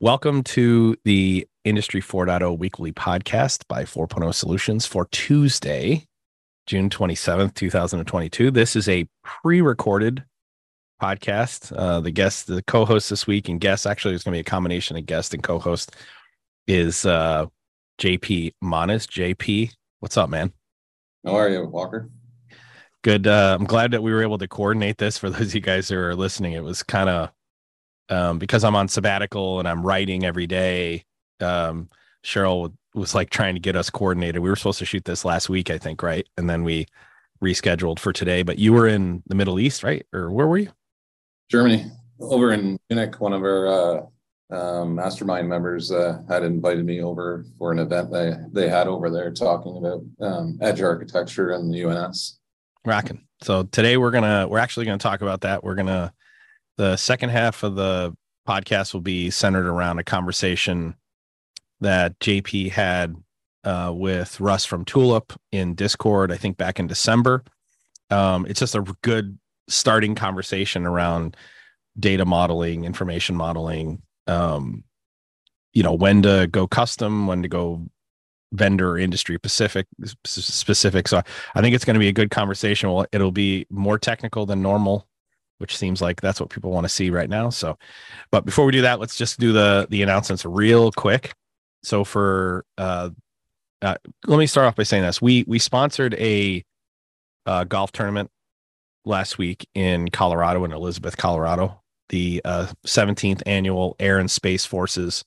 Welcome to the Industry 4.0 weekly podcast by 4.0 Solutions for Tuesday, June 27th, 2022. This is a pre recorded podcast. Uh, the guest, the co host this week, and guest actually, is going to be a combination of guest and co host is uh, JP Manas. JP, what's up, man? How are you, Walker? Good. Uh, I'm glad that we were able to coordinate this for those of you guys who are listening. It was kind of um, because I'm on sabbatical and I'm writing every day. Um, Cheryl was like trying to get us coordinated. We were supposed to shoot this last week, I think, right? And then we rescheduled for today. But you were in the Middle East, right? Or where were you? Germany, over in Munich. One of our uh, um, mastermind members uh, had invited me over for an event they they had over there talking about um, edge architecture and the UNS. Rocking. So today we're gonna we're actually gonna talk about that. We're gonna the second half of the podcast will be centered around a conversation that JP had uh, with Russ from Tulip in Discord, I think back in December. Um, it's just a good starting conversation around data modeling, information modeling, um, you know, when to go custom, when to go vendor industry specific specific. So I think it's going to be a good conversation. Well, it'll be more technical than normal which seems like that's what people want to see right now. So, but before we do that, let's just do the the announcements real quick. So for uh, uh let me start off by saying this: we we sponsored a uh, golf tournament last week in Colorado in Elizabeth, Colorado, the uh, 17th annual Air and Space Forces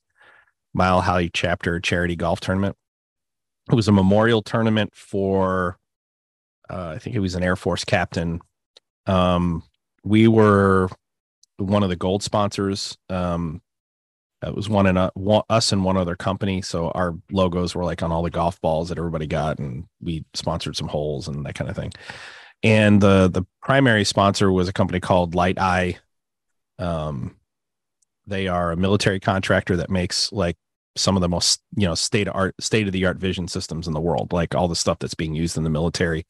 Mile High Chapter Charity Golf Tournament. It was a memorial tournament for, uh, I think it was an Air Force captain um, we were one of the gold sponsors. Um, it was one and one, us and one other company. So our logos were like on all the golf balls that everybody got, and we sponsored some holes and that kind of thing. And the the primary sponsor was a company called Light Eye. Um, they are a military contractor that makes like some of the most you know state of art state of the art vision systems in the world, like all the stuff that's being used in the military.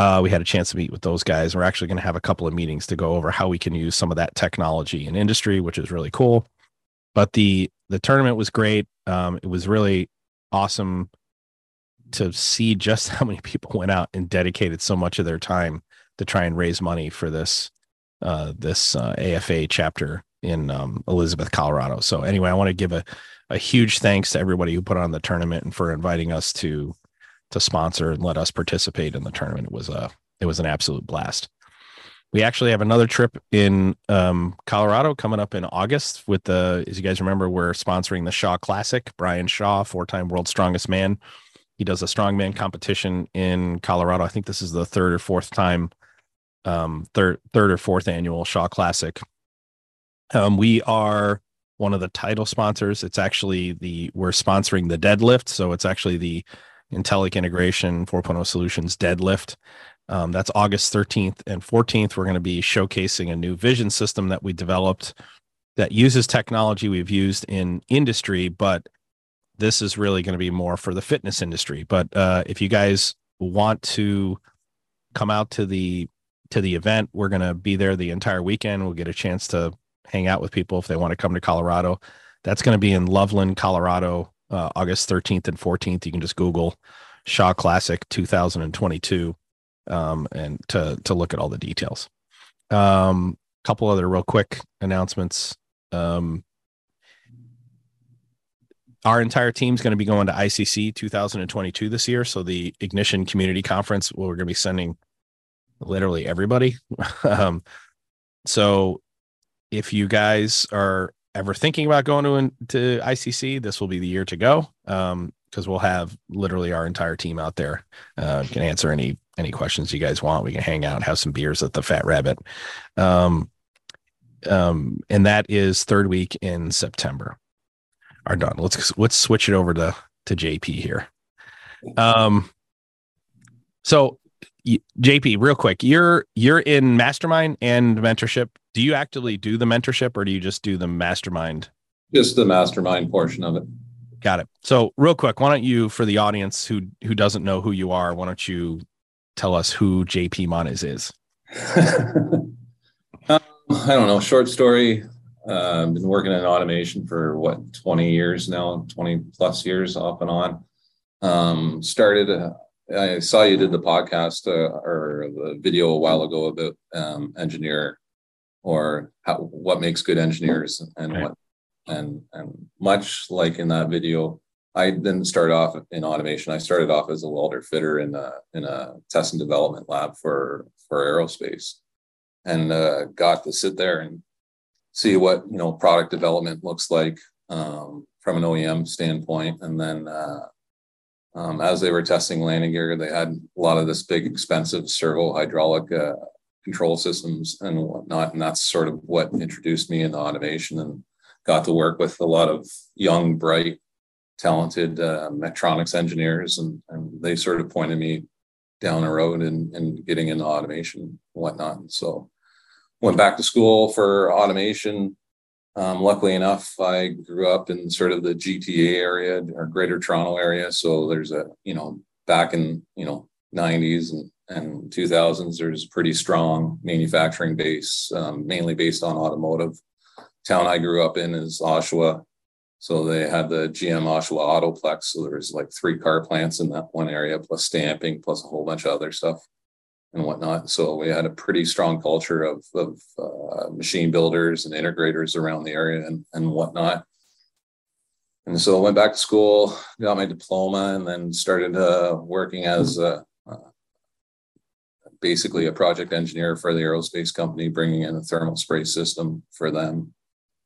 Uh, we had a chance to meet with those guys. We're actually going to have a couple of meetings to go over how we can use some of that technology in industry, which is really cool. But the the tournament was great. Um, it was really awesome to see just how many people went out and dedicated so much of their time to try and raise money for this uh, this uh, AFA chapter in um, Elizabeth, Colorado. So anyway, I want to give a a huge thanks to everybody who put on the tournament and for inviting us to to sponsor and let us participate in the tournament. It was a it was an absolute blast. We actually have another trip in um, Colorado coming up in August with the, as you guys remember, we're sponsoring the Shaw Classic. Brian Shaw, four time world's strongest man. He does a strongman competition in Colorado. I think this is the third or fourth time, um, third, third or fourth annual Shaw Classic. Um, we are one of the title sponsors. It's actually the, we're sponsoring the deadlift. So it's actually the Intellic Integration 4.0 Solutions Deadlift. Um, that's August 13th and 14th. We're going to be showcasing a new vision system that we developed that uses technology we've used in industry, but this is really going to be more for the fitness industry. But uh, if you guys want to come out to the to the event, we're going to be there the entire weekend. We'll get a chance to hang out with people if they want to come to Colorado. That's going to be in Loveland, Colorado, uh, August 13th and 14th. You can just Google Shaw Classic 2022 um, and to to look at all the details. Um, couple other real quick announcements. Um, our entire team's going to be going to ICC 2022 this year. So the Ignition Community Conference, we're going to be sending literally everybody. um, so if you guys are ever thinking about going to to ICC, this will be the year to go because um, we'll have literally our entire team out there. Uh, can answer any any questions you guys want. We can hang out, have some beers at the Fat Rabbit, um, um, and that is third week in September. Are done. Let's let's switch it over to to JP here. Um, so JP, real quick, you're you're in mastermind and mentorship. Do you actively do the mentorship or do you just do the mastermind? Just the mastermind portion of it. Got it. So real quick, why don't you, for the audience who who doesn't know who you are, why don't you tell us who JP Manas is? um, I don't know. Short story. uh, been working in automation for what 20 years now, 20 plus years off and on. Um, started. Uh, I saw you did the podcast uh, or the video a while ago about um, engineer or how, what makes good engineers and what and and much like in that video I didn't start off in automation. I started off as a welder fitter in a in a test and development lab for for aerospace, and uh, got to sit there and see what you know product development looks like um, from an OEM standpoint. And then uh, um, as they were testing landing gear, they had a lot of this big expensive servo hydraulic uh, control systems and whatnot, and that's sort of what introduced me into automation and got to work with a lot of young, bright talented uh, mechatronics engineers, and, and they sort of pointed me down the road and, and getting into automation and whatnot. so went back to school for automation. Um, luckily enough, I grew up in sort of the GTA area or Greater Toronto area. So there's a you know back in you know 90s and and 2000s, there's a pretty strong manufacturing base, um, mainly based on automotive. Town I grew up in is Oshawa, so they had the GM Oshawa Autoplex. So there was like three car plants in that one area, plus stamping, plus a whole bunch of other stuff and whatnot. So we had a pretty strong culture of, of uh, machine builders and integrators around the area and, and whatnot. And so I went back to school, got my diploma, and then started uh, working as a, basically a project engineer for the aerospace company, bringing in a thermal spray system for them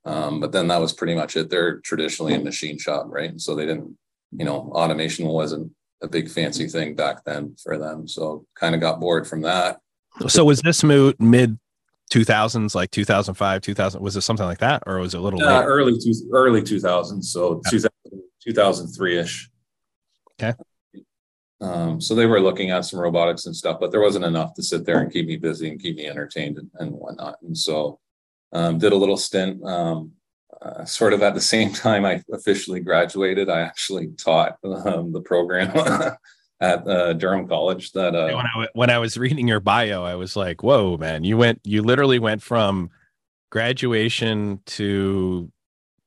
um, but then that was pretty much it. They're traditionally a machine shop, right? So they didn't, you know, automation wasn't a big fancy thing back then for them. So kind of got bored from that. So was this moot mid 2000s, like 2005, 2000? Was it something like that, or was it a little uh, early two, early 2000s? So yeah. 2003 ish. Okay. Um, so they were looking at some robotics and stuff, but there wasn't enough to sit there and keep me busy and keep me entertained and, and whatnot. And so um, did a little stint. Um, uh, sort of at the same time I officially graduated, I actually taught um, the program at uh, Durham College. That uh, when, I, when I was reading your bio, I was like, "Whoa, man! You went, you literally went from graduation to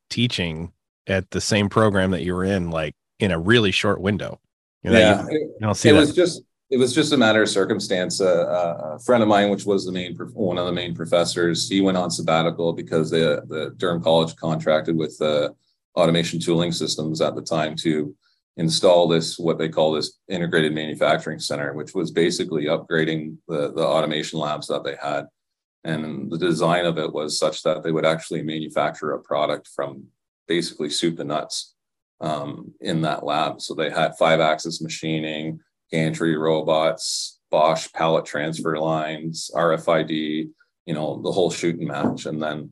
teaching at the same program that you were in, like in a really short window." You know, yeah, you, you don't see it that. was just it was just a matter of circumstance. Uh, uh, a friend of mine, which was the main one of the main professors, he went on sabbatical because the the Durham College contracted with uh, Automation Tooling Systems at the time to install this what they call this integrated manufacturing center, which was basically upgrading the the automation labs that they had. And the design of it was such that they would actually manufacture a product from basically soup to nuts um, in that lab. So they had five axis machining gantry robots, Bosch pallet transfer lines, RFID, you know, the whole shooting match. And then,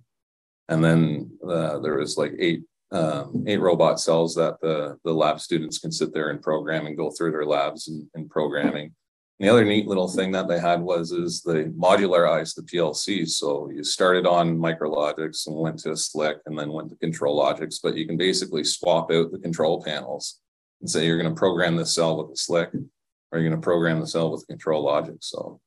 and then uh, there was like eight, um, eight robot cells that the, the lab students can sit there and program and go through their labs and, and programming. The other neat little thing that they had was is they modularized the PLCs. So you started on MicroLogix and went to Slick and then went to ControlLogix, but you can basically swap out the control panels and say you're going to program this cell with a SLC are you're going to program the cell with Control ControlLogix? So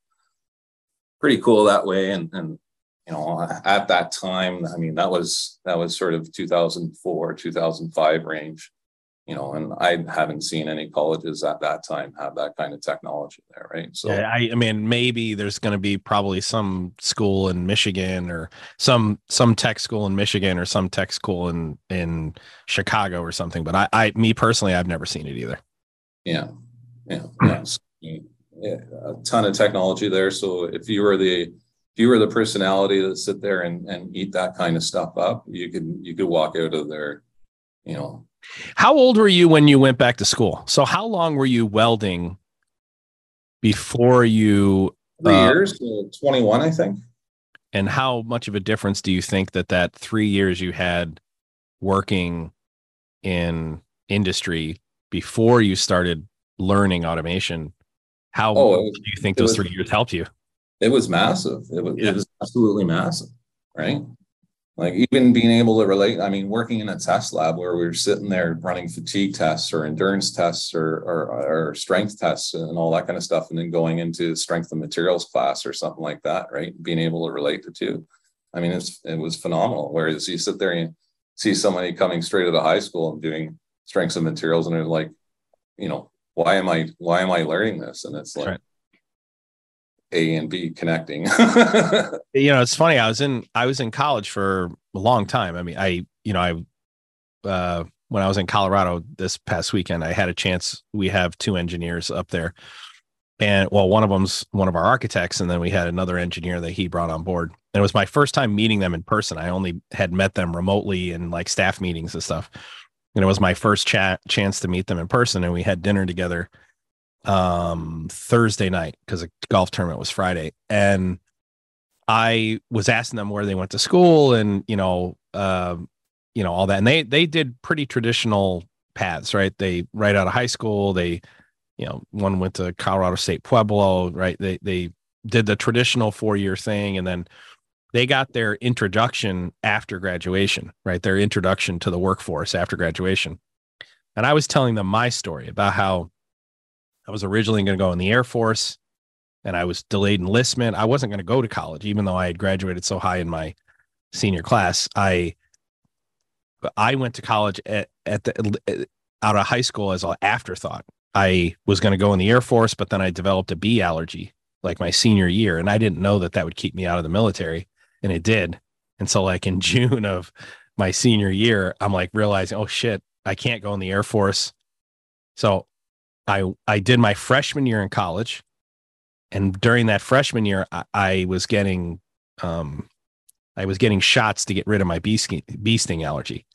pretty cool that way. And, and, you know, at that time, I mean, that was, that was sort of 2004, 2005 range, you know, and I haven't seen any colleges at that time have that kind of technology there. Right. So, yeah, I, I mean, maybe there's going to be probably some school in Michigan or some, some tech school in Michigan or some tech school in, in Chicago or something. But I, I, me personally, I've never seen it either. Yeah. Yeah, yeah, a ton of technology there. So if you were the if you were the personality that sit there and, and eat that kind of stuff up, you could you could walk out of there, you know. How old were you when you went back to school? So how long were you welding before you three uh, years, 21, I think. And how much of a difference do you think that that three years you had working in industry before you started learning automation, how oh, do you think those was, three years helped you? It was massive. It was, yeah. it was absolutely massive, right? Like even being able to relate. I mean, working in a test lab where we were sitting there running fatigue tests or endurance tests or, or, or strength tests and all that kind of stuff, and then going into strength of materials class or something like that, right? Being able to relate the two. I mean, it's it was phenomenal. Whereas you sit there and see somebody coming straight out of high school and doing strengths and materials, and they're like, you know, why am I why am I learning this? And it's like right. A and B connecting. you know, it's funny. I was in I was in college for a long time. I mean, I you know I uh, when I was in Colorado this past weekend, I had a chance. We have two engineers up there, and well, one of them's one of our architects, and then we had another engineer that he brought on board. And it was my first time meeting them in person. I only had met them remotely in like staff meetings and stuff. And it was my first chat chance to meet them in person, and we had dinner together um Thursday night because the golf tournament was Friday, and I was asking them where they went to school, and you know, uh, you know all that, and they they did pretty traditional paths, right? They right out of high school, they you know, one went to Colorado State Pueblo, right? They they did the traditional four year thing, and then they got their introduction after graduation, right? Their introduction to the workforce after graduation. And I was telling them my story about how I was originally going to go in the Air Force and I was delayed enlistment. I wasn't going to go to college, even though I had graduated so high in my senior class. I I went to college at, at the out of high school as an afterthought. I was going to go in the Air Force, but then I developed a bee allergy like my senior year. And I didn't know that that would keep me out of the military. And it did. And so, like in June of my senior year, I'm like realizing, oh shit, I can't go in the Air Force. So I, I did my freshman year in college. And during that freshman year, I, I was getting, um, I was getting shots to get rid of my bee, sting, bee sting allergy.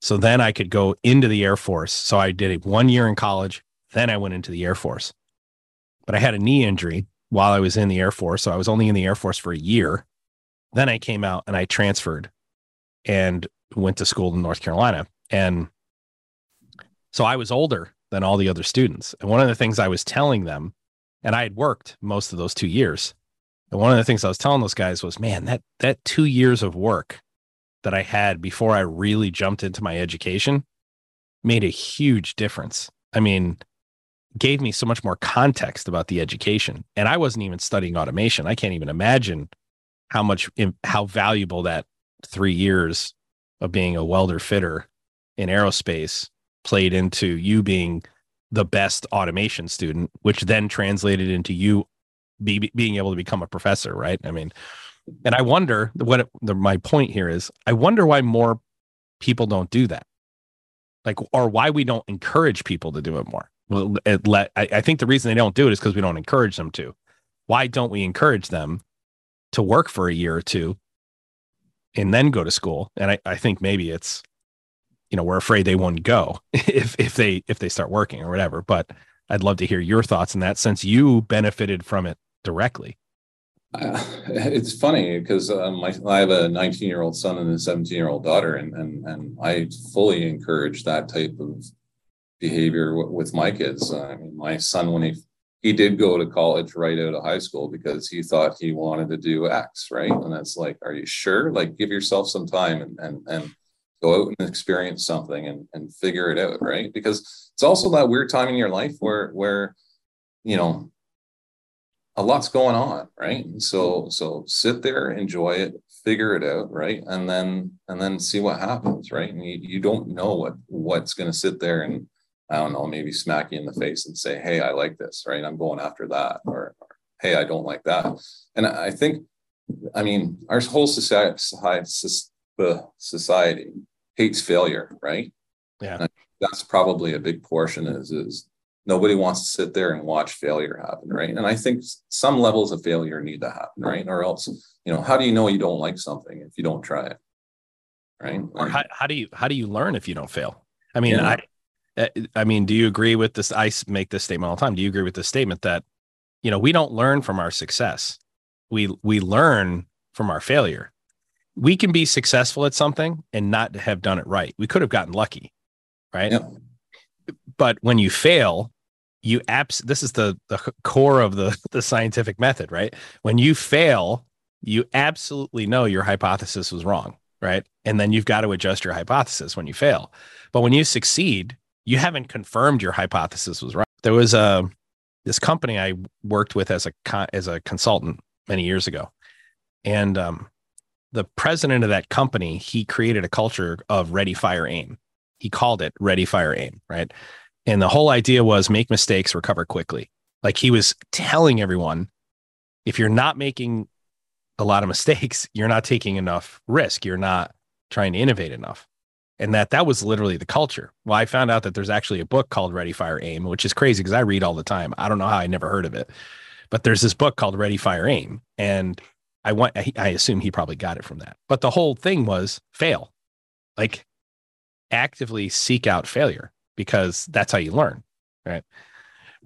So then I could go into the Air Force. So I did it one year in college, then I went into the Air Force. But I had a knee injury while I was in the Air Force. So I was only in the Air Force for a year. Then I came out and I transferred and went to school in North Carolina. And so I was older than all the other students. And one of the things I was telling them, and I had worked most of those two years. And one of the things I was telling those guys was, man, that that two years of work that I had before I really jumped into my education made a huge difference. I mean, gave me so much more context about the education. And I wasn't even studying automation. I can't even imagine how much, how valuable that three years of being a welder fitter in aerospace played into you being the best automation student, which then translated into you be, being able to become a professor, right? I mean, and I wonder what the, my point here is. I wonder why more people don't do that, like, or why we don't encourage people to do it more. Well, it let I, I think the reason they don't do it is because we don't encourage them to. Why don't we encourage them to work for a year or two and then go to school? And I, I think maybe it's, you know, we're afraid they won't go if if they if they start working or whatever. But I'd love to hear your thoughts in that since you benefited from it directly. Uh, it's funny because um, I, I have a 19 year old son and a 17 year old daughter, and, and and I fully encourage that type of behavior w- with my kids. Uh, I mean, my son, when he he did go to college right out of high school because he thought he wanted to do X, right? And that's like, are you sure? Like, give yourself some time and and and go out and experience something and and figure it out, right? Because it's also that weird time in your life where where you know a lot's going on, right? so so sit there, enjoy it, figure it out, right? And then and then see what happens, right? And you, you don't know what what's going to sit there and I don't know, maybe smack you in the face and say, Hey, I like this, right? I'm going after that. Or, or Hey, I don't like that. And I think, I mean, our whole society, society hates failure, right? Yeah. that's probably a big portion is, is nobody wants to sit there and watch failure happen, right? And I think some levels of failure need to happen, right? Or else, you know, how do you know you don't like something if you don't try it? Right. Or how, how do you how do you learn if you don't fail? I mean, yeah. I uh, I mean, do you agree with this? I make this statement all the time. Do you agree with the statement that, you know, we don't learn from our success. We we learn from our failure. We can be successful at something and not have done it right. We could have gotten lucky, right? Yep. But when you fail, you abs this is the the core of the the scientific method, right? When you fail, you absolutely know your hypothesis was wrong, right? And then you've got to adjust your hypothesis when you fail. But when you succeed, you haven't confirmed your hypothesis was right. There was a uh, this company I worked with as a as a consultant many years ago, and um, the president of that company, he created a culture of ready, fire, aim. He called it ready, fire, aim, right? And the whole idea was make mistakes, recover quickly. Like he was telling everyone, if you're not making a lot of mistakes, you're not taking enough risk. You're not trying to innovate enough. And that that was literally the culture. Well, I found out that there's actually a book called Ready Fire Aim, which is crazy because I read all the time. I don't know how I never heard of it, but there's this book called Ready Fire Aim, and I want I assume he probably got it from that. But the whole thing was fail, like actively seek out failure because that's how you learn, right?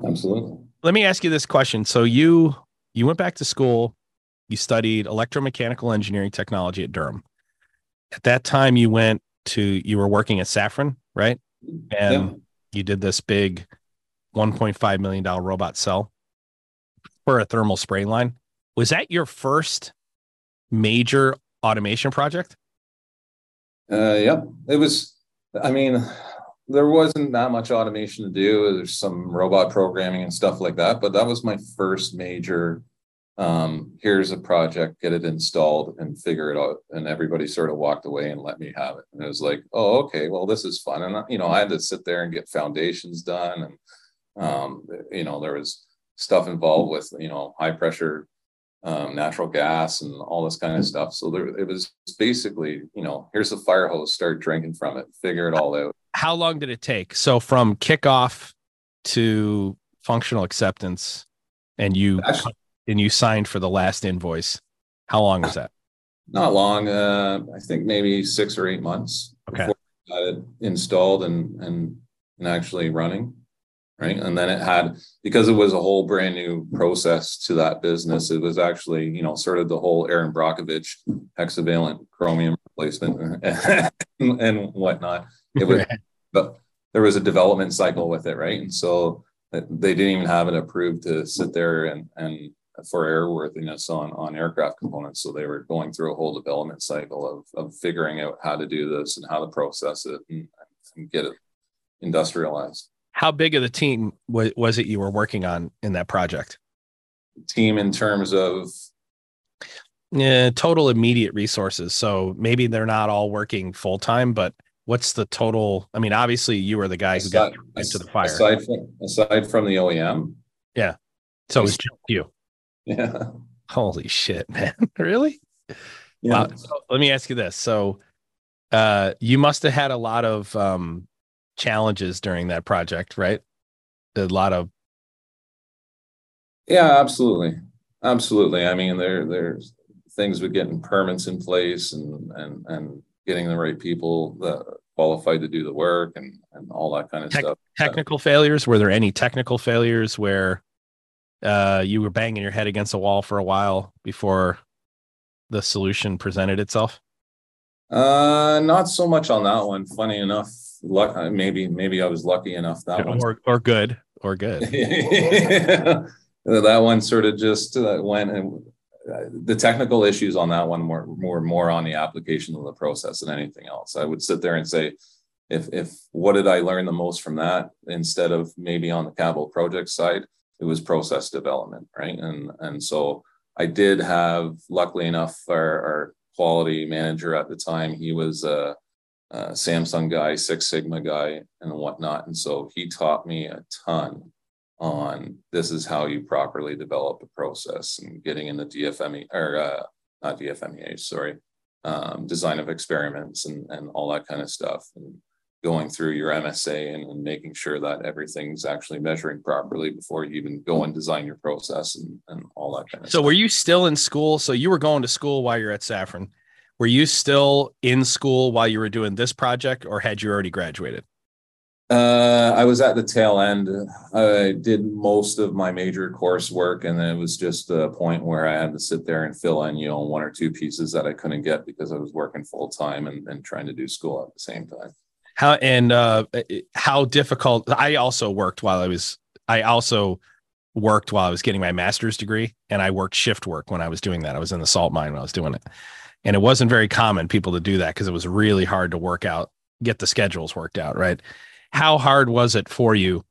Absolutely. Let me ask you this question. So you you went back to school, you studied electromechanical engineering technology at Durham. At that time, you went to you were working at Safran, right? And yeah. you did this big 1.5 million dollar robot cell for a thermal spray line. Was that your first major automation project? Uh, yep. It was. I mean, there wasn't that much automation to do. There's some robot programming and stuff like that, but that was my first major um, here's a project, get it installed and figure it out. And everybody sort of walked away and let me have it. And it was like, oh, okay, well, this is fun. And, you know, I had to sit there and get foundations done. And, um, you know, there was stuff involved with, you know, high pressure um, natural gas and all this kind of stuff. So there, it was basically, you know, here's the fire hose, start drinking from it, figure it all out. How long did it take? So from kickoff to functional acceptance, and you Actually, and you signed for the last invoice. How long was that? Not long. Uh, I think maybe six or eight months okay. before got it installed and and and actually running. Right. Mm-hmm. And then it had because it was a whole brand new process to that business, it was actually, you know, sort of the whole Erin Brockovich hexavalent chromium replacement and, and whatnot. It was but there was a development cycle with it, right? And so uh, they didn't even have it approved to sit there and and for airworthiness on on aircraft components. So they were going through a whole development cycle of of figuring out how to do this and how to process it and, and get it industrialized. How big of the team was, was it you were working on in that project? Team in terms of yeah, total immediate resources. So maybe they're not all working full time, but what's the total? I mean, obviously you were the guy who aside, got into the fire. Aside from aside from the OEM. Yeah. So it's just you. Yeah. Holy shit, man. really? Yeah. Wow. So let me ask you this. So uh you must have had a lot of um challenges during that project, right? A lot of Yeah, absolutely. Absolutely. I mean, there there's things with getting permits in place and and and getting the right people that qualified to do the work and and all that kind of Te- stuff. Technical failures. Were there any technical failures where uh, you were banging your head against a wall for a while before the solution presented itself? Uh, not so much on that one. Funny enough, luck, uh, maybe maybe I was lucky enough that or, one, or good, or good. that one sort of just uh, went and uh, the technical issues on that one were more more on the application of the process than anything else. I would sit there and say, if if what did I learn the most from that instead of maybe on the capital project side it was process development, right? And and so I did have, luckily enough, our, our quality manager at the time, he was a, a, Samsung guy, Six Sigma guy, and whatnot. And so he taught me a ton on this is how you properly develop a process and getting in the DFME or uh, not DFMEA, sorry, um, design of experiments and and all that kind of stuff. And going through your MSA and, and, making sure that everything's actually measuring properly before you even go and design your process and, and all that kind of stuff. so stuff. were you still in school? So you were going to school while you're at Safran. Were you still in school while you were doing this project or had you already graduated? Uh, I was at the tail end. I did most of my major coursework, and then it was just a point where I had to sit there and fill in, you know, one or two pieces that I couldn't get because I was working full time and, and trying to do school at the same time how and uh how difficult i also worked while i was i also worked while i was getting my master's degree and i worked shift work when i was doing that. I was in the salt mine when i was doing it. And it wasn't very common people to do that because it was really hard to work out get the schedules worked out right? How hard was it for you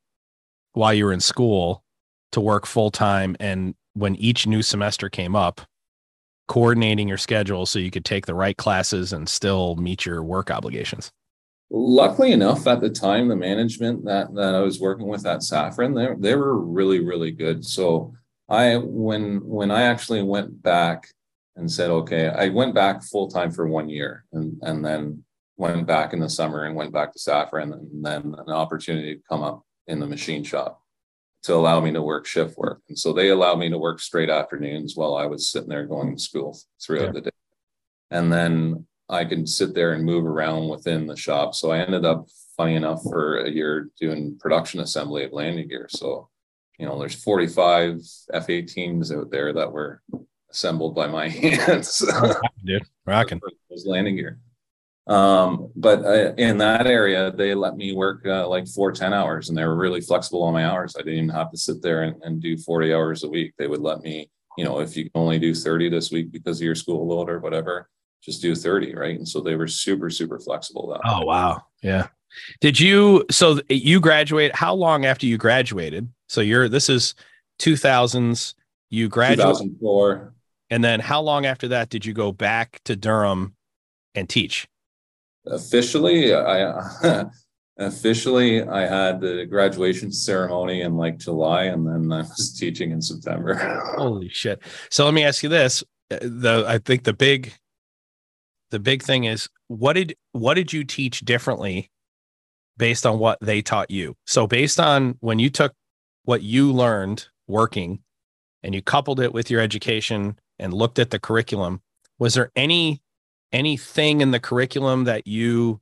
while you were in school to work full time and when each new semester came up coordinating your schedule so you could take the right classes and still meet your work obligations? Luckily enough, at the time, the management that that I was working with at Safran they they were really really good. So I when when I actually went back and said, okay, I went back full time for one year, and and then went back in the summer and went back to Safran and then an opportunity to come up in the machine shop to allow me to work shift work. And so they allowed me to work straight afternoons while I was sitting there going to school throughout yeah. the day. And then I could sit there and move around within the shop. So I ended up, funny enough, for a year doing production assembly of landing gear. So, you know, there's 45 F 18s out there that were assembled by my hands. Dude, rocking. Those landing gear. Um, but uh, in that area, they let me work uh, like four, 10 hours and they were really flexible on my hours. I didn't even have to sit there and, and do 40 hours a week. They would let me, you know, if you can only do 30 this week because of your school load or whatever, just do 30. Right. And so they were super, super flexible. Oh, that oh, wow. Yeah. Did you, so you graduate, how long after you graduated? So you're, this is 2000s, you graduated. 2004. And then how long after that did you go back to Durham and teach? officially i officially i had the graduation ceremony in like july and then i was teaching in september holy shit so let me ask you this uh, the i think the big the big thing is what did what did you teach differently based on what they taught you? So based on when you took what you learned working and you coupled it with your education and looked at the curriculum was there any anything in the curriculum that you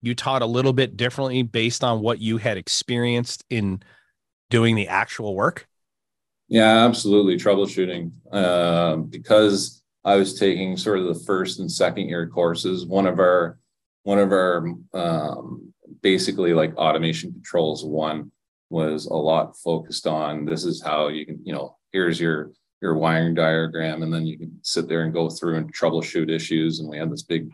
you taught a little bit differently based on what you had experienced in doing the actual work? Yeah absolutely. Troubleshooting uh, because i was taking sort of the first and second year courses one of our one of our um, basically like automation controls one was a lot focused on this is how you can you know here's your your wiring diagram, and then you can sit there and go through and troubleshoot issues. And we had this big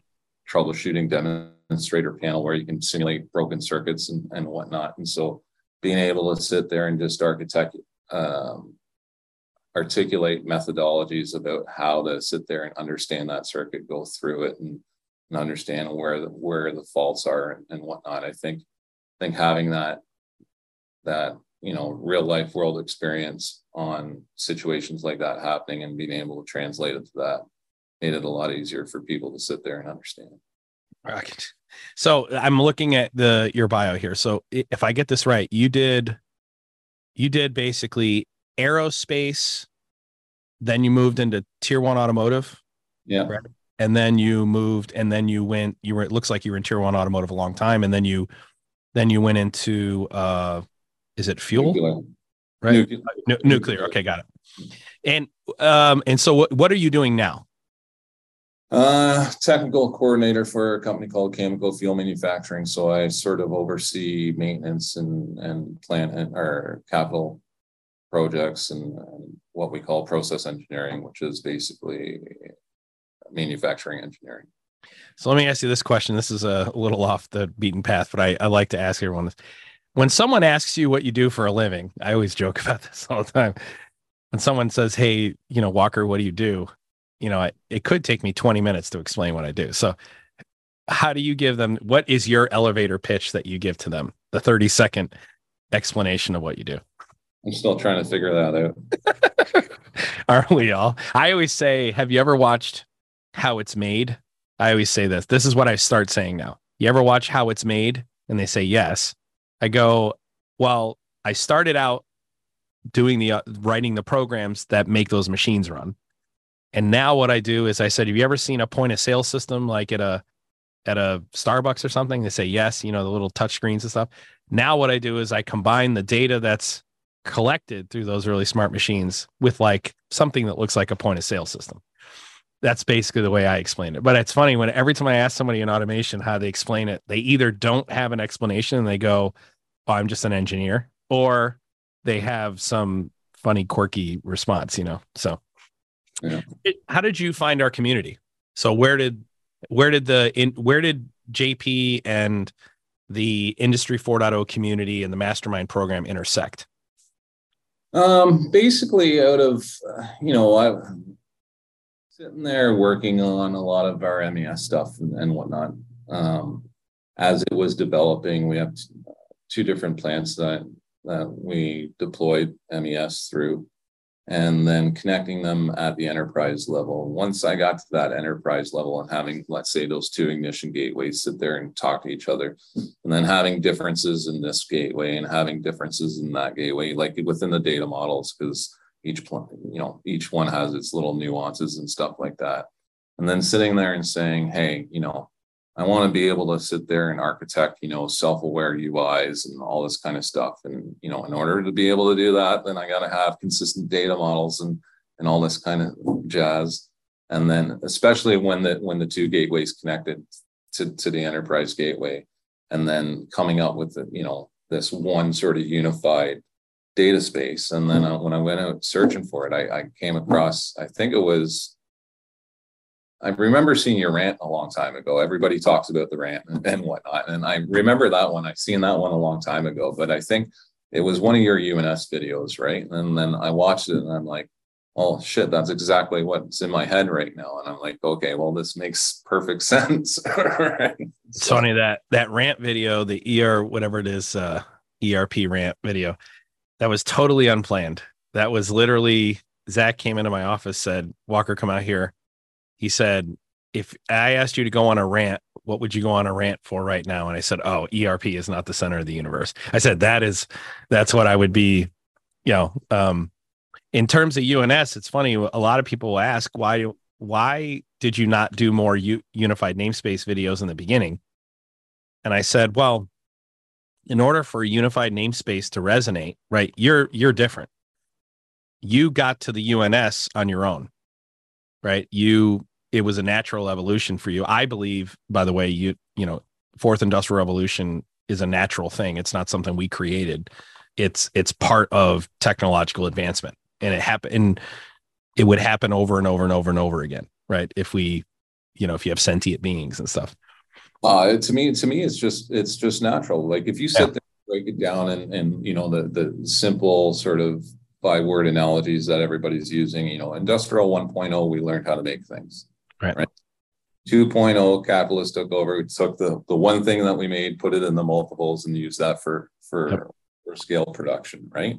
troubleshooting demonstrator panel where you can simulate broken circuits and, and whatnot. And so being able to sit there and just architect, um, articulate methodologies about how to sit there and understand that circuit, go through it and, and understand where the, where the faults are and, and whatnot. I think, I think having that, that you know real life world experience on situations like that happening and being able to translate it to that made it a lot easier for people to sit there and understand. Right. So i'm looking at the your bio here. So if i get this right you did you did basically aerospace then you moved into tier one automotive yeah right? and then you moved and then you went you were it looks like you were in tier one automotive a long time and then you then you went into uh is it fuel? Nuclear. Right. Nuclear. Nu- nuclear. Okay, got it. And um, and so what what are you doing now? Uh, technical coordinator for a company called Cameco Fuel Manufacturing. So I sort of oversee maintenance and and plant and or capital projects and, and what we call process engineering, which is basically manufacturing engineering. So let me ask you this question. This is a little off the beaten path, but I, I like to ask everyone this when someone asks you what you do for a living, I always joke about this all the time. When someone says, "Hey, you know, Walker, what do you do?" You know, I, it could take me 20 minutes to explain what I do. So, how do you give them what is your elevator pitch that you give to them? The 30 second explanation of what you do. I'm still trying to figure that out. Aren't we all? I always say, "Have you ever watched How It's Made?" I always say this. This is what I start saying now. You ever watch How It's Made? And they say yes. I go, well, I started out doing the uh, writing the programs that make those machines run. And now what I do is I said, have you ever seen a point of sale system like at a at a Starbucks or something? They say yes, you know, the little touch screens and stuff. Now what I do is I combine the data that's collected through those really smart machines with like something that looks like a point of sale system. That's basically the way I explain it. But it's funny when every time I ask somebody in automation how they explain it, they either don't have an explanation and they go, oh, I'm just an engineer, or they have some funny, quirky response, you know? So, yeah. it, how did you find our community? So, where did, where did the, in, where did JP and the Industry 4.0 community and the mastermind program intersect? Um, basically, out of, uh, you know, I'm sitting there working on a lot of our MES stuff and, and whatnot. Um, as it was developing, we have two different plants that that we deployed MES through and then connecting them at the enterprise level. Once I got to that enterprise level and having, let's say, those two ignition gateways sit there and talk to each other, and then having differences in this gateway and having differences in that gateway, like within the data models, because each you know each one has its little nuances and stuff like that. And then sitting there and saying, hey, you know, I want to be able to sit there and architect, you know, self-aware UIs and all this kind of stuff. And you know, in order to be able to do that, then I got to have consistent data models and and all this kind of jazz. And then, especially when the when the two gateways connected to to the enterprise gateway, and then coming up with the, you know this one sort of unified data space. And then uh, when I went out searching for it, I, I came across I think it was I remember seeing your rant a long time ago. Everybody talks about the rant and, and whatnot. And I remember that one. I've seen that one a long time ago, but I think it was one of your UNS videos, right? And then I watched it and I'm like, oh shit, that's exactly what's in my head right now. And I'm like, okay, well, this makes perfect sense. right? It's so, funny that that rant video, the ER, whatever it is, uh, ERP rant video, that was totally unplanned. That was literally Zach came into my office, said, Walker, come out here he said, if I asked you to go on a rant, what would you go on a rant for right now? And I said, oh, ERP is not the center of the universe. I said, that is, that's what I would be, you know, um, in terms of UNS, it's funny. A lot of people ask why, why did you not do more U- unified namespace videos in the beginning? And I said, well, in order for a unified namespace to resonate, right? You're, you're different. You got to the UNS on your own, right? You it was a natural evolution for you. I believe, by the way, you you know, fourth industrial revolution is a natural thing. It's not something we created. It's it's part of technological advancement, and it happened. It would happen over and over and over and over again, right? If we, you know, if you have sentient beings and stuff. Uh, to me, to me, it's just it's just natural. Like if you sit yeah. there, break it down, and and you know the the simple sort of by word analogies that everybody's using. You know, industrial 1.0, we learned how to make things. Right. right? 2.0 capitalist took over we took the the one thing that we made put it in the multiples and use that for for yep. for scale production right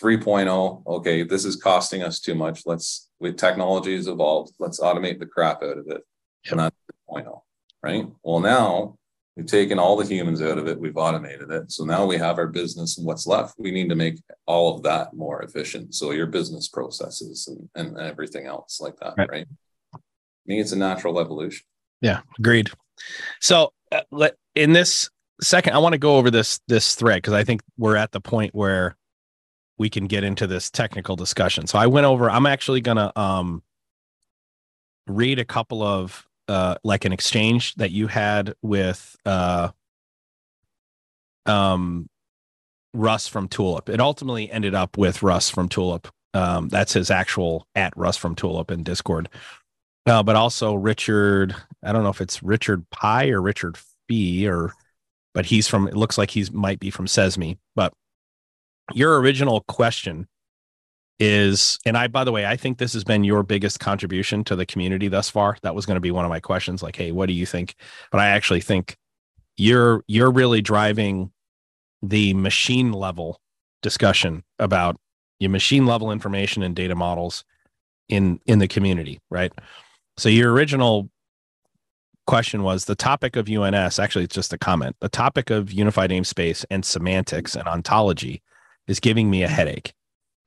3.0 okay this is costing us too much let's with technology has evolved let's automate the crap out of it yep. and that's 3.0 right well now we've taken all the humans out of it we've automated it so now we have our business and what's left we need to make all of that more efficient so your business processes and, and everything else like that right, right? Me, it's a natural evolution. Yeah, agreed. So, uh, in this second, I want to go over this this thread because I think we're at the point where we can get into this technical discussion. So I went over. I'm actually gonna um read a couple of uh like an exchange that you had with uh um Russ from Tulip. It ultimately ended up with Russ from Tulip. Um, that's his actual at Russ from Tulip in Discord. Uh, but also Richard, I don't know if it's Richard Pie or Richard Fee or, but he's from, it looks like he's might be from CESMII. But your original question is, and I, by the way, I think this has been your biggest contribution to the community thus far. That was going to be one of my questions. Like, hey, what do you think? But I actually think you're, you're really driving the machine level discussion about your machine level information and data models in in the community right so your original question was the topic of UNS. Actually, it's just a comment. The topic of unified namespace and semantics and ontology is giving me a headache.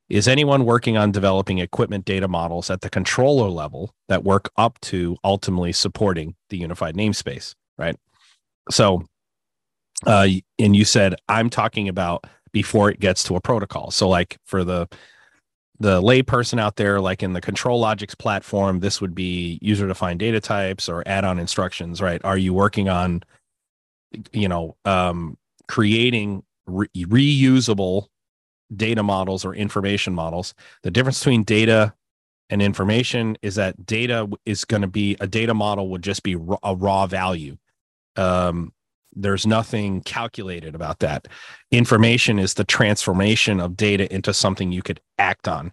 Is anyone working on developing equipment data models at the controller level that work up to ultimately supporting the unified namespace? Right. So, uh, and you said, I'm talking about before it gets to a protocol. So, like for the the layperson out there, like in the ControlLogix platform, this would be user defined data types or add on instructions, right? Are you working on, you know, um, creating re- reusable data models or information models? The difference between data and information is that data is going to be a data model would just be a raw value. Um, there's nothing calculated about that. Information is the transformation of data into something you could act on.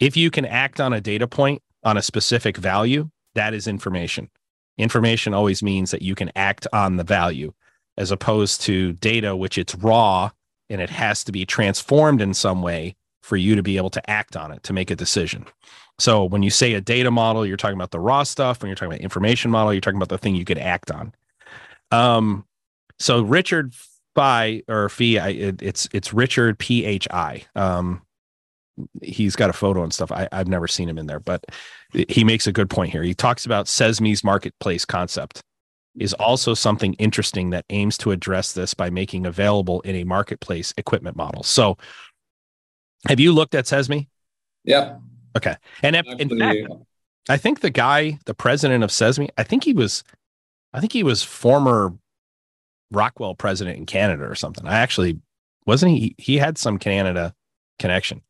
If you can act on a data point, on a specific value, that is information. Information always means that you can act on the value as opposed to data, which it's raw and it has to be transformed in some way for you to be able to act on it to make a decision. So when you say a data model, you're talking about the raw stuff. When you're talking about information model, you're talking about the thing you could act on. Um, so Richard Phi or Phi, I, it, it's it's Richard P H I. Um, he's got a photo and stuff. I, I've never seen him in there, but he makes a good point here. He talks about CESMII's marketplace concept is also something interesting that aims to address this by making available in a marketplace equipment model. So, have you looked at CESMII? Yeah. Okay. And in fact, I think the guy, the president of CESMII, I think he was, I think he was former Rockwell president in Canada or something. I actually wasn't he. He had some Canada connection.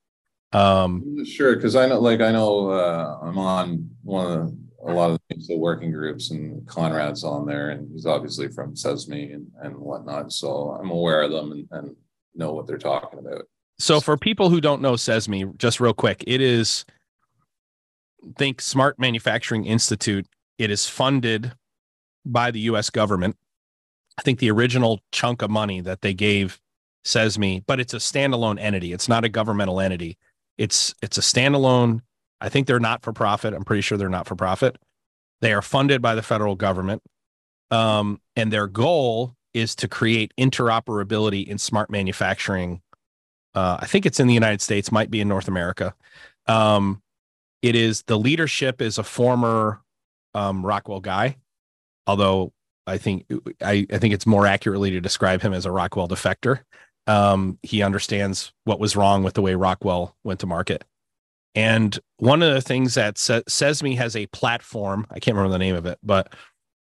Um, sure, because I know, like, I know uh, I'm on one of the, a lot of the working groups, and Conrad's on there, and he's obviously from CESMII and, and whatnot. So I'm aware of them and, and know what they're talking about. So for people who don't know CESMII, just real quick, it is think Smart Manufacturing Institute. It is funded by the U.S. government. I think the original chunk of money that they gave CESMII, but it's a standalone entity. It's not a governmental entity. It's it's a standalone. I think they're not for profit. I'm pretty sure they're not for profit. They are funded by the federal government, um, and their goal is to create interoperability in smart manufacturing. Uh, I think it's in the United States, might be in North America. Um, it is the leadership is a former um, Rockwell guy, although I think I, I think it's more accurately to describe him as a Rockwell defector. Um, he understands what was wrong with the way Rockwell went to market. And one of the things that CESMII has a platform, I can't remember the name of it, but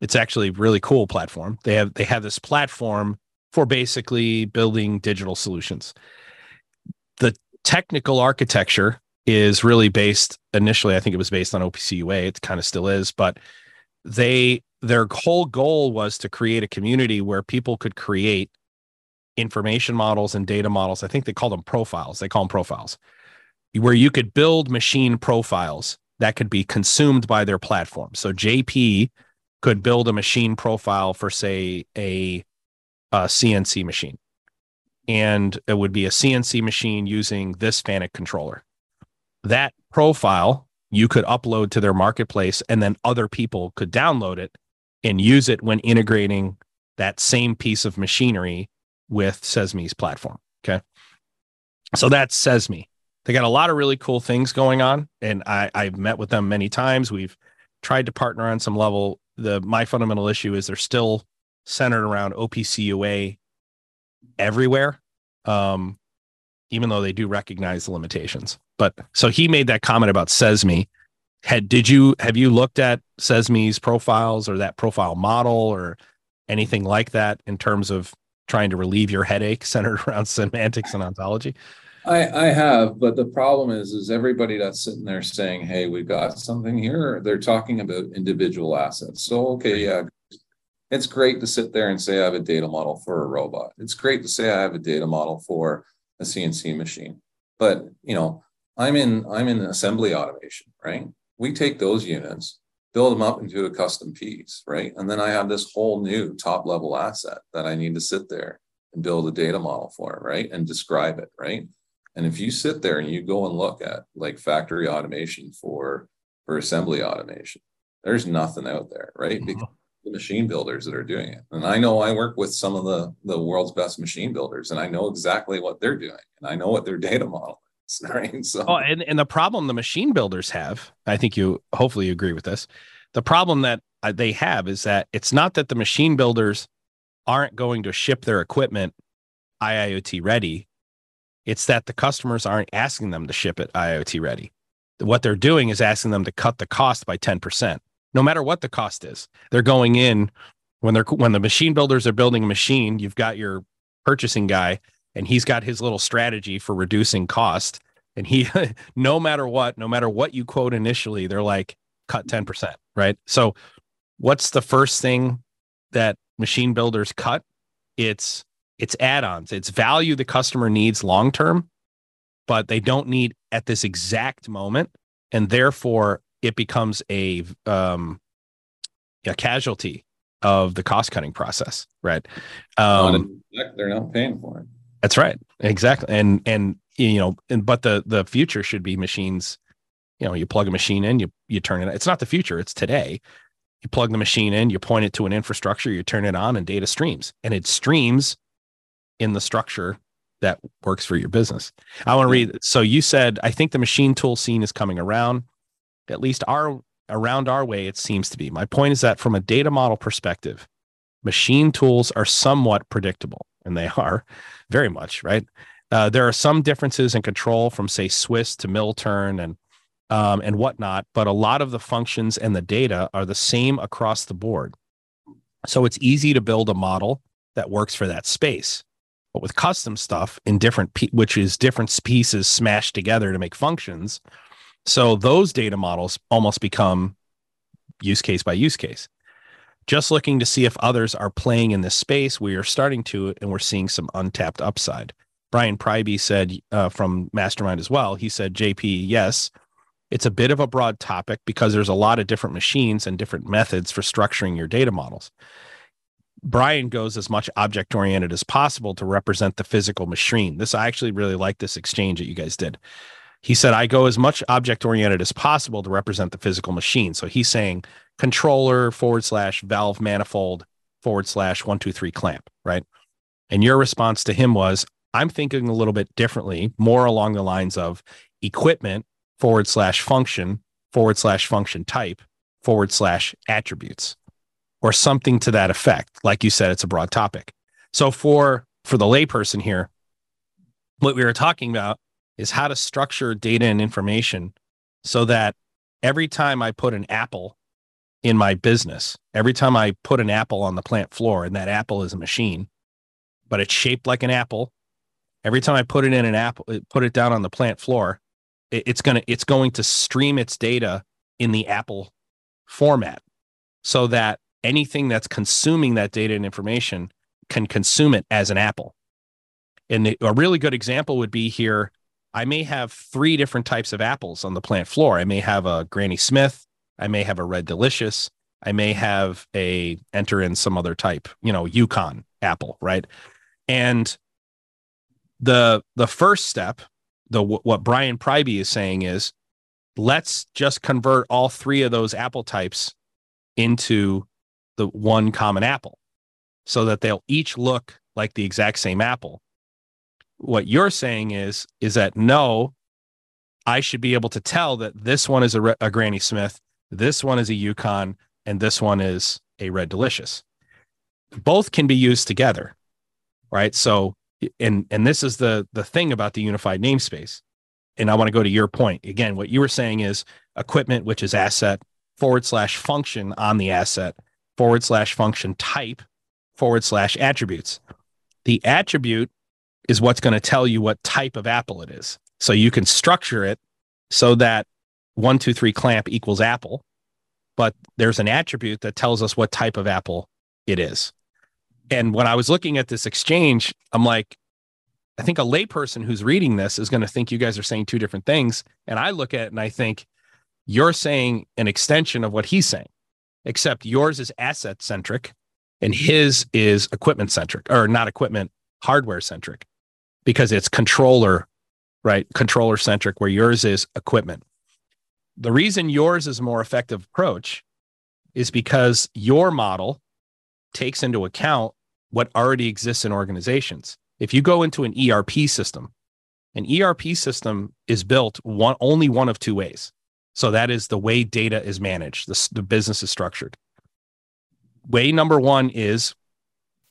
it's actually a really cool platform. They have they have this platform for basically building digital solutions. The technical architecture is really based initially, I think it was based on OPC UA. It kind of still is, but they their whole goal was to create a community where people could create information models and data models. I think they call them profiles. They call them profiles, where you could build machine profiles that could be consumed by their platform. So JP could build a machine profile for, say, a, a CNC machine. And it would be a CNC machine using this FANUC controller. That profile you could upload to their marketplace, and then other people could download it and use it when integrating that same piece of machinery with CESMII's platform. Okay. So that's CESMII. They got a lot of really cool things going on. And I, I've met with them many times. We've tried to partner on some level. The my fundamental issue is they're still centered around OPC UA everywhere. Um, even though they do recognize the limitations. But so he made that comment about CESMII. Had did you have you looked at CESMII's profiles or that profile model or anything like that in terms of trying to relieve your headache centered around semantics and ontology? I, I have, but the problem is, is everybody that's sitting there saying, "Hey, we've got something here." They're talking about individual assets. So, okay, yeah, it's great to sit there and say I have a data model for a robot. It's great to say I have a data model for a CNC machine. But you know, I'm in I'm in assembly automation, right? We take those units, build them up into a custom piece, right? And then I have this whole new top level asset that I need to sit there and build a data model for, right? And describe it, right? And if you sit there and you go and look at like factory automation for for assembly automation, there's nothing out there, right? Because uh-huh. the machine builders that are doing it. And I know I work with some of the the world's best machine builders and I know exactly what they're doing and I know what their data model right? So, oh, and, and the problem the machine builders have, I think you hopefully agree with this. The problem that uh, they have is that it's not that the machine builders aren't going to ship their equipment IIoT ready. It's that the customers aren't asking them to ship it IoT ready. What they're doing is asking them to cut the cost by 10%, no matter what the cost is. They're going in when they're when the machine builders are building a machine, you've got your purchasing guy and he's got his little strategy for reducing cost. And he no matter what no matter what you quote initially they're like cut 10% right? So what's the first thing that machine builders cut? It's it's add-ons. It's value the customer needs long term but they don't need at this exact moment. And therefore it becomes a um, a casualty of the cost cutting process, right? Um, they're not paying for it. That's right, exactly. And and you know, and but the the future should be machines. You know, you plug a machine in, you you turn it. It's not the future; it's today. You plug the machine in, you point it to an infrastructure, you turn it on, and data streams, and it streams in the structure that works for your business. I want to read. So you said, I think the machine tool scene is coming around. At least our around our way, it seems to be. My point is that from a data model perspective, machine tools are somewhat predictable, and they are very much right. Uh, there are some differences in control from, say, Swiss to mill-turn and um, and whatnot, but a lot of the functions and the data are the same across the board. So it's easy to build a model that works for that space. But with custom stuff in different, which is different pieces smashed together to make functions, so those data models almost become use case by use case. Just looking to see if others are playing in this space, we are starting to, and we're seeing some untapped upside. Brian Priebe said uh, from Mastermind as well. He said, JP, yes, it's a bit of a broad topic because there's a lot of different machines and different methods for structuring your data models. Brian goes as much object oriented as possible to represent the physical machine. This I actually really like this exchange that you guys did. He said, I go as much object oriented as possible to represent the physical machine. So he's saying controller forward slash valve manifold forward slash one, two, three clamp, right? And your response to him was, I'm thinking a little bit differently, more along the lines of equipment forward slash function forward slash function type forward slash attributes or something to that effect. Like you said, it's a broad topic. So for for the layperson here, what we were talking about is how to structure data and information so that every time I put an apple in my business, every time I put an apple on the plant floor, and that apple is a machine, but it's shaped like an apple. Every time I put it in an apple, uh, put it down on the plant floor, it's gonna it's going to stream its data in the apple format so that anything that's consuming that data and information can consume it as an apple. And the, a really good example would be here. I may have three different types of apples on the plant floor. I may have a Granny Smith. I may have a Red Delicious. I may have a enter in some other type, you know, Yukon apple, right? And the the first step, the what Brian Priebe is saying is, let's just convert all three of those apple types into the one common apple so that they'll each look like the exact same apple. What you're saying is is that no, I should be able to tell that this one is a, a Granny Smith, this one is a Yukon, and this one is a Red Delicious. Both can be used together, right? So, and and this is the the thing about the unified namespace. And I want to go to your point again. What you were saying is equipment, which is asset forward slash function on the asset forward slash function type forward slash attributes. The attribute is what's going to tell you what type of apple it is. So you can structure it so that one, two, three clamp equals apple, but there's an attribute that tells us what type of apple it is. And when I was looking at this exchange, I'm like, I think a layperson who's reading this is going to think you guys are saying two different things. And I look at it and I think you're saying an extension of what he's saying except yours is asset centric and his is equipment centric or not equipment, hardware centric because it's controller, right? Controller centric, where yours is equipment. The reason yours is a more effective approach is because your model takes into account what already exists in organizations. If you go into an ERP system, an ERP system is built one only one of two ways. So that is the way data is managed, the, the business is structured. Way number one is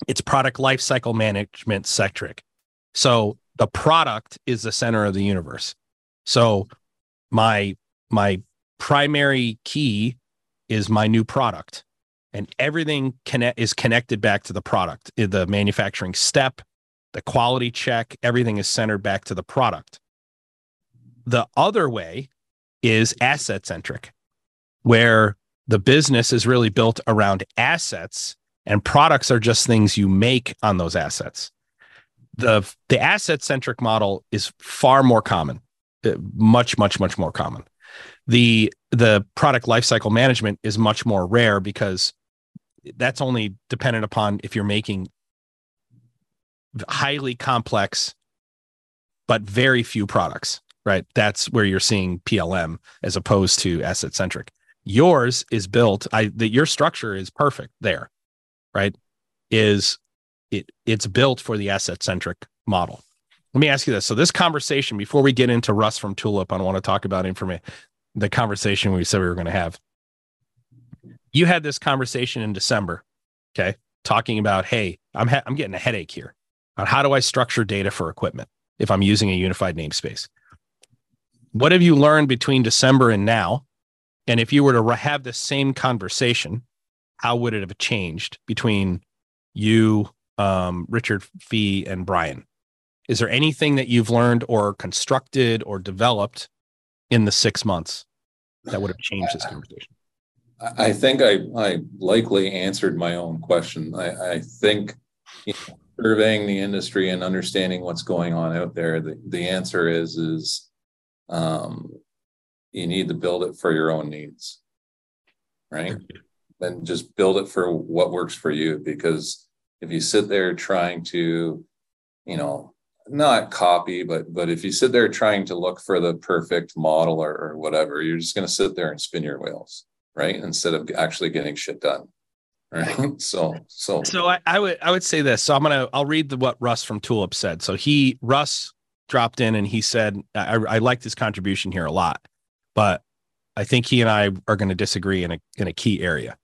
it's product lifecycle management centric. So the product is the center of the universe. So my my primary key is my new product and everything connect is connected back to the product the manufacturing step the quality check everything is centered back to the product the other way is asset centric, where the business is really built around assets and products are just things you make on those assets. The, the asset centric model is far more common, uh, much, much, much more common. The the product lifecycle management is much more rare because that's only dependent upon if you're making highly complex but very few products, right? That's where you're seeing PLM as opposed to asset centric. Yours is built, I that your structure is perfect there, right? Is it it's built for the asset centric model. Let me ask you this. So this conversation, before we get into Russ from Tulip, I want to talk about information, the conversation we said we were going to have. You had this conversation in December, okay, talking about, hey, I'm ha- I'm getting a headache here on how do I structure data for equipment if I'm using a unified namespace. What have you learned between December and now? And if you were to have the same conversation, how would it have changed between you, um, Richard Fee, and Brian? Is there anything that you've learned or constructed or developed in the six months that would have changed this conversation? I think I, I likely answered my own question. I, I think you know, surveying the industry and understanding what's going on out there, the, the answer is is um, you need to build it for your own needs, right? And just build it for what works for you. Because if you sit there trying to, you know, not copy, but but if you sit there trying to look for the perfect model or, or whatever, you're just going to sit there and spin your wheels, right? Instead of actually getting shit done. Right. So so so I, I would I would say this. So I'm gonna I'll read the, what Russ from Tulip said. So he Russ dropped in and he said I, I liked his contribution here a lot, but I think he and I are going to disagree in a in a key area.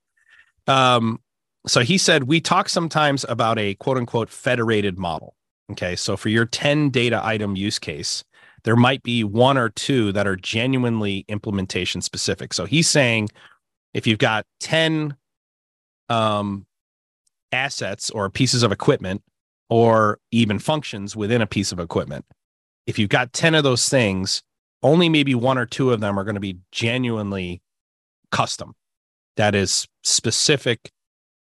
Um, so he said we talk sometimes about a quote unquote federated model. Okay, so for your 10 data item use case, there might be one or two that are genuinely implementation specific. So he's saying if you've got 10 um, assets or pieces of equipment or even functions within a piece of equipment. If you've got 10 of those things, only maybe one or two of them are going to be genuinely custom, that is specific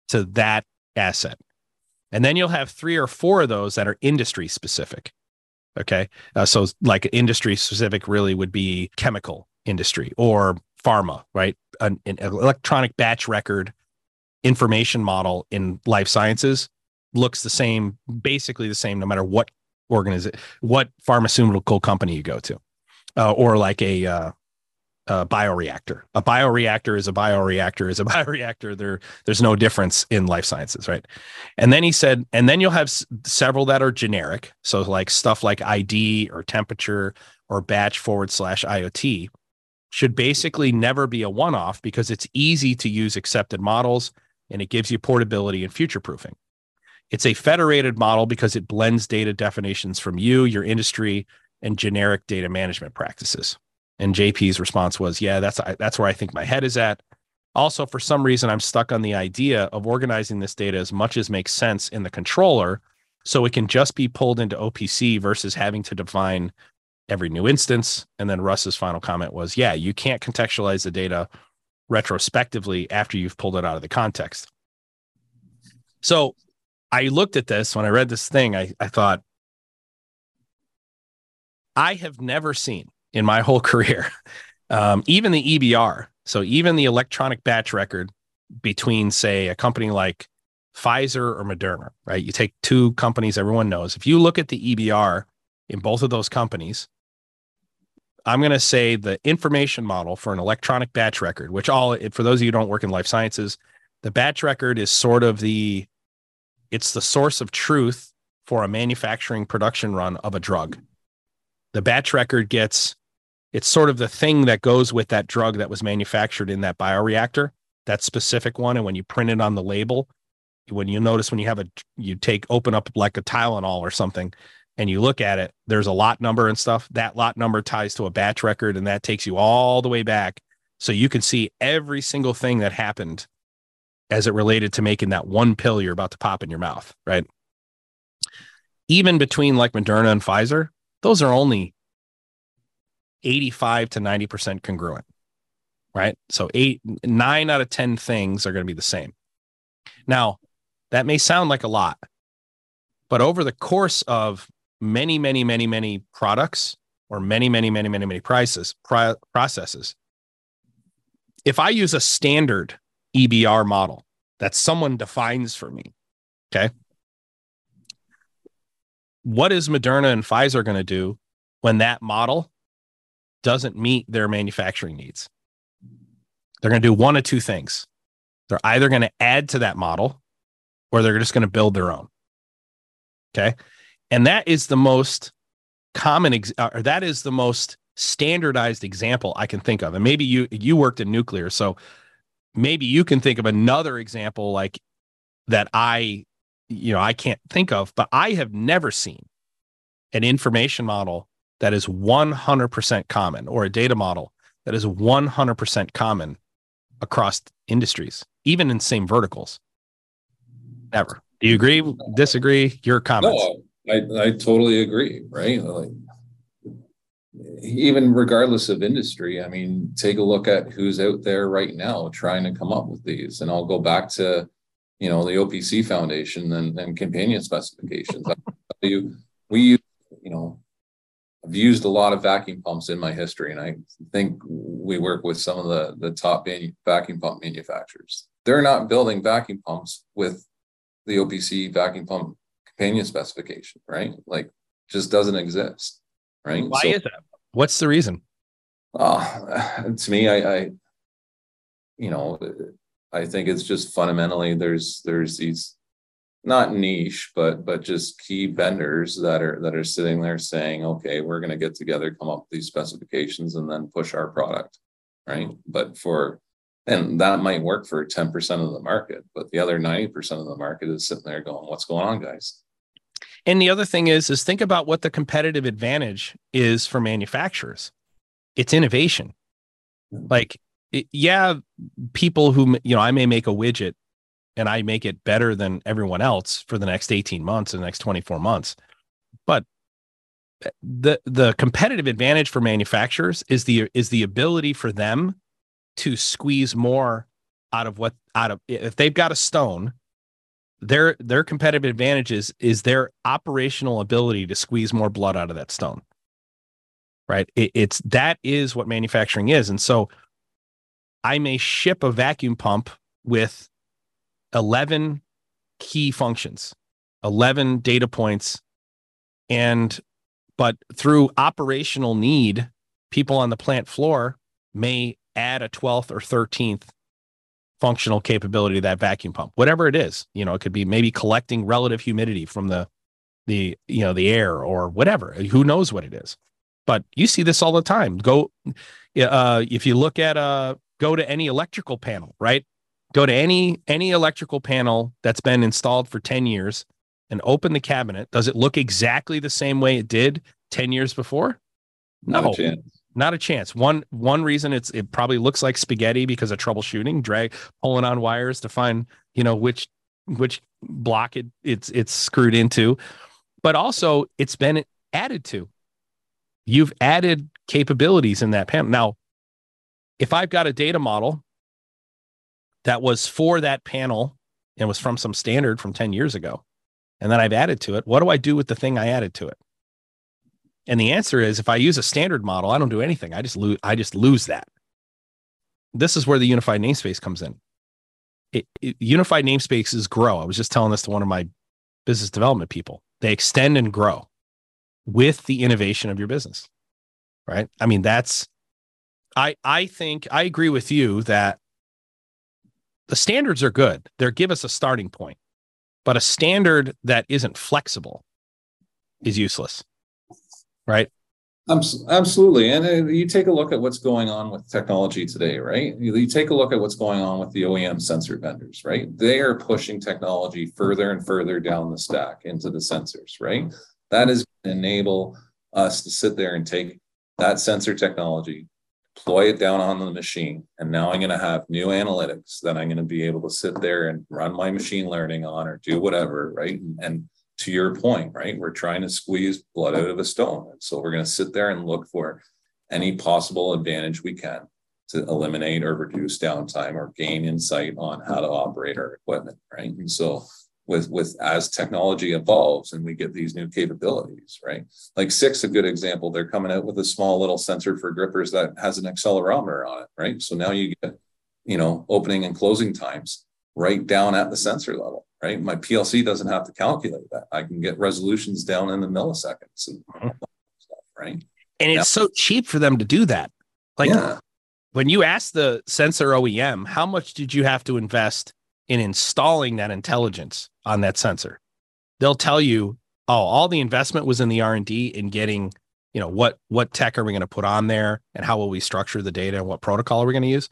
to that asset. And then you'll have three or four of those that are industry specific. Okay. Uh, so, like industry specific really would be chemical industry or pharma, right? An, an electronic batch record information model in life sciences looks the same, basically the same, no matter what organization, what pharmaceutical company you go to, uh, or like a, uh, a bioreactor. A bioreactor is a bioreactor is a bioreactor. There, there's no difference in life sciences, right? And then he said, and then you'll have s- several that are generic, so like stuff like ID or temperature or batch forward slash IoT should basically never be a one-off because it's easy to use accepted models and it gives you portability and future proofing. It's a federated model because it blends data definitions from you, your industry, and generic data management practices. And JP's response was, "Yeah, that's that's where I think my head is at." Also, for some reason, I'm stuck on the idea of organizing this data as much as makes sense in the controller, so it can just be pulled into OPC versus having to define every new instance. And then Russ's final comment was, "Yeah, you can't contextualize the data retrospectively after you've pulled it out of the context. So I looked at this when I read this thing, I, I thought, I have never seen in my whole career, um, even the EBR, so even the electronic batch record between, say, a company like Pfizer or Moderna, right? You take two companies everyone knows. If you look at the EBR in both of those companies, I'm going to say the information model for an electronic batch record, which all for those of you who don't work in life sciences, the batch record is sort of the it's the source of truth for a manufacturing production run of a drug. The batch record gets it's sort of the thing that goes with that drug that was manufactured in that bioreactor, that specific one. And when you print it on the label, when you notice when you have a you take open up like a Tylenol or something, and you look at it, there's a lot number and stuff. That lot number ties to a batch record, and that takes you all the way back. So you can see every single thing that happened as it related to making that one pill you're about to pop in your mouth, right? Even between like Moderna and Pfizer, those are only 85 to 90% congruent, right? So eight, nine out of 10 things are going to be the same. Now, that may sound like a lot, but over the course of many, many, many, many products or many, many, many, many, many prices, pri- processes, if I use a standard EBR model that someone defines for me, okay, what is Moderna and Pfizer going to do when that model doesn't meet their manufacturing needs? They're going to do one of two things. They're either going to add to that model or they're just going to build their own. Okay. And that is the most common, ex- uh, or that is the most standardized example I can think of. And maybe you you worked in nuclear, so maybe you can think of another example like that I you know I can't think of, but I have never seen an information model that is 100% common or a data model that is 100% common across industries, even in same verticals. Never. Do you agree? Disagree? Your comments? No, I, I totally agree. Right. Like, even regardless of industry, I mean, take a look at who's out there right now trying to come up with these. And I'll go back to, you know, the OPC Foundation and, and companion specifications. I tell you, we use, you know, I've used a lot of vacuum pumps in my history, and I think we work with some of the, the top vacuum pump manufacturers. They're not building vacuum pumps with the OPC vacuum pump companion specification, right? Like, just doesn't exist right? Why so, is that? What's the reason? Uh, to me, I, I, you know, I think it's just fundamentally there's there's these not niche, but but just key vendors that are that are sitting there saying, okay, we're going to get together, come up with these specifications, and then push our product, right? But for and that might work for 10% of the market, but the other 90% of the market is sitting there going, what's going on, guys? And the other thing is, is think about what the competitive advantage is for manufacturers. It's innovation. Mm-hmm. Like, it, yeah, people who, you know, I may make a widget and I make it better than everyone else for the next 18 months and the next 24 months. But eh, the the competitive advantage for manufacturers is the is the ability for them to squeeze more out of what out of if they've got a stone their their competitive advantage is, is their operational ability to squeeze more blood out of that stone. Right? It, it's that is what manufacturing is. And so i may ship a vacuum pump with 11 key functions 11 data points and but through operational need people on the plant floor may add a 12th or 13th functional capability of that vacuum pump, whatever it is. You know, it could be maybe collecting relative humidity from the the you know the air or whatever. Who knows what it is? But you see this all the time. Go uh, if you look at uh go to any electrical panel, right? Go to any any electrical panel that's been installed for 10 years and open the cabinet. Does it look exactly the same way it did 10 years before? No. Not a chance. One one reason it's it probably looks like spaghetti because of troubleshooting, drag pulling on wires to find you know which which block it it's it's screwed into, but also it's been added to. You've added capabilities in that panel. Now, if I've got a data model that was for that panel and was from some standard from 10 years ago, and then I've added to it, what do I do with the thing I added to it? And the answer is if I use a standard model, I don't do anything. I just lose I just lose that. This is where the unified namespace comes in. It, it, unified namespaces grow. I was just telling this to one of my business development people. They extend and grow with the innovation of your business. Right? I mean, that's I I think I agree with you that the standards are good. They give us a starting point. But a standard that isn't flexible is useless right? Absolutely. And uh, you take a look at what's going on with technology today, right? You take a look at what's going on with the OEM sensor vendors, right? They are pushing technology further and further down the stack into the sensors, right? That is enable us to sit there and take that sensor technology, deploy it down on the machine. And now I'm going to have new analytics that I'm going to be able to sit there and run my machine learning on or do whatever, right? And to your point, right? We're trying to squeeze blood out of a stone. And so we're going to sit there and look for any possible advantage we can to eliminate or reduce downtime or gain insight on how to operate our equipment, right? And so with with as technology evolves and we get these new capabilities, right? Like Sixt, a good example, they're coming out with a small little sensor for grippers that has an accelerometer on it, right? So now you get you know, opening and closing times right down at the sensor level, right? My PLC doesn't have to calculate that. I can get resolutions down in the milliseconds and mm-hmm. stuff, right? And it's so cheap for them to do that. Like yeah. when you ask the sensor OEM, how much did you have to invest in installing that intelligence on that sensor? They'll tell you, oh, all the investment was in the R&D in getting, you know, what what tech are we going to put on there and how will we structure the data and what protocol are we going to use?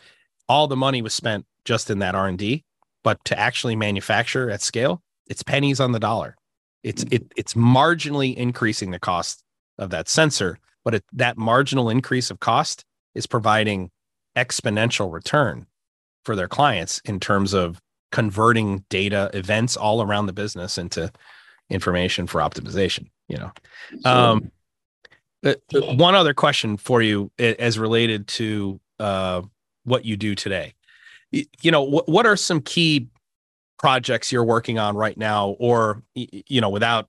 All the money was spent just in that R&D but to actually manufacture at scale, it's pennies on the dollar. It's it, it's marginally increasing the cost of that sensor, but it, that marginal increase of cost is providing exponential return for their clients in terms of converting data events all around the business into information for optimization you know? Um, uh, one other question for you as related to uh, what you do today. You know what, what are some key projects you're working on right now? Or you know without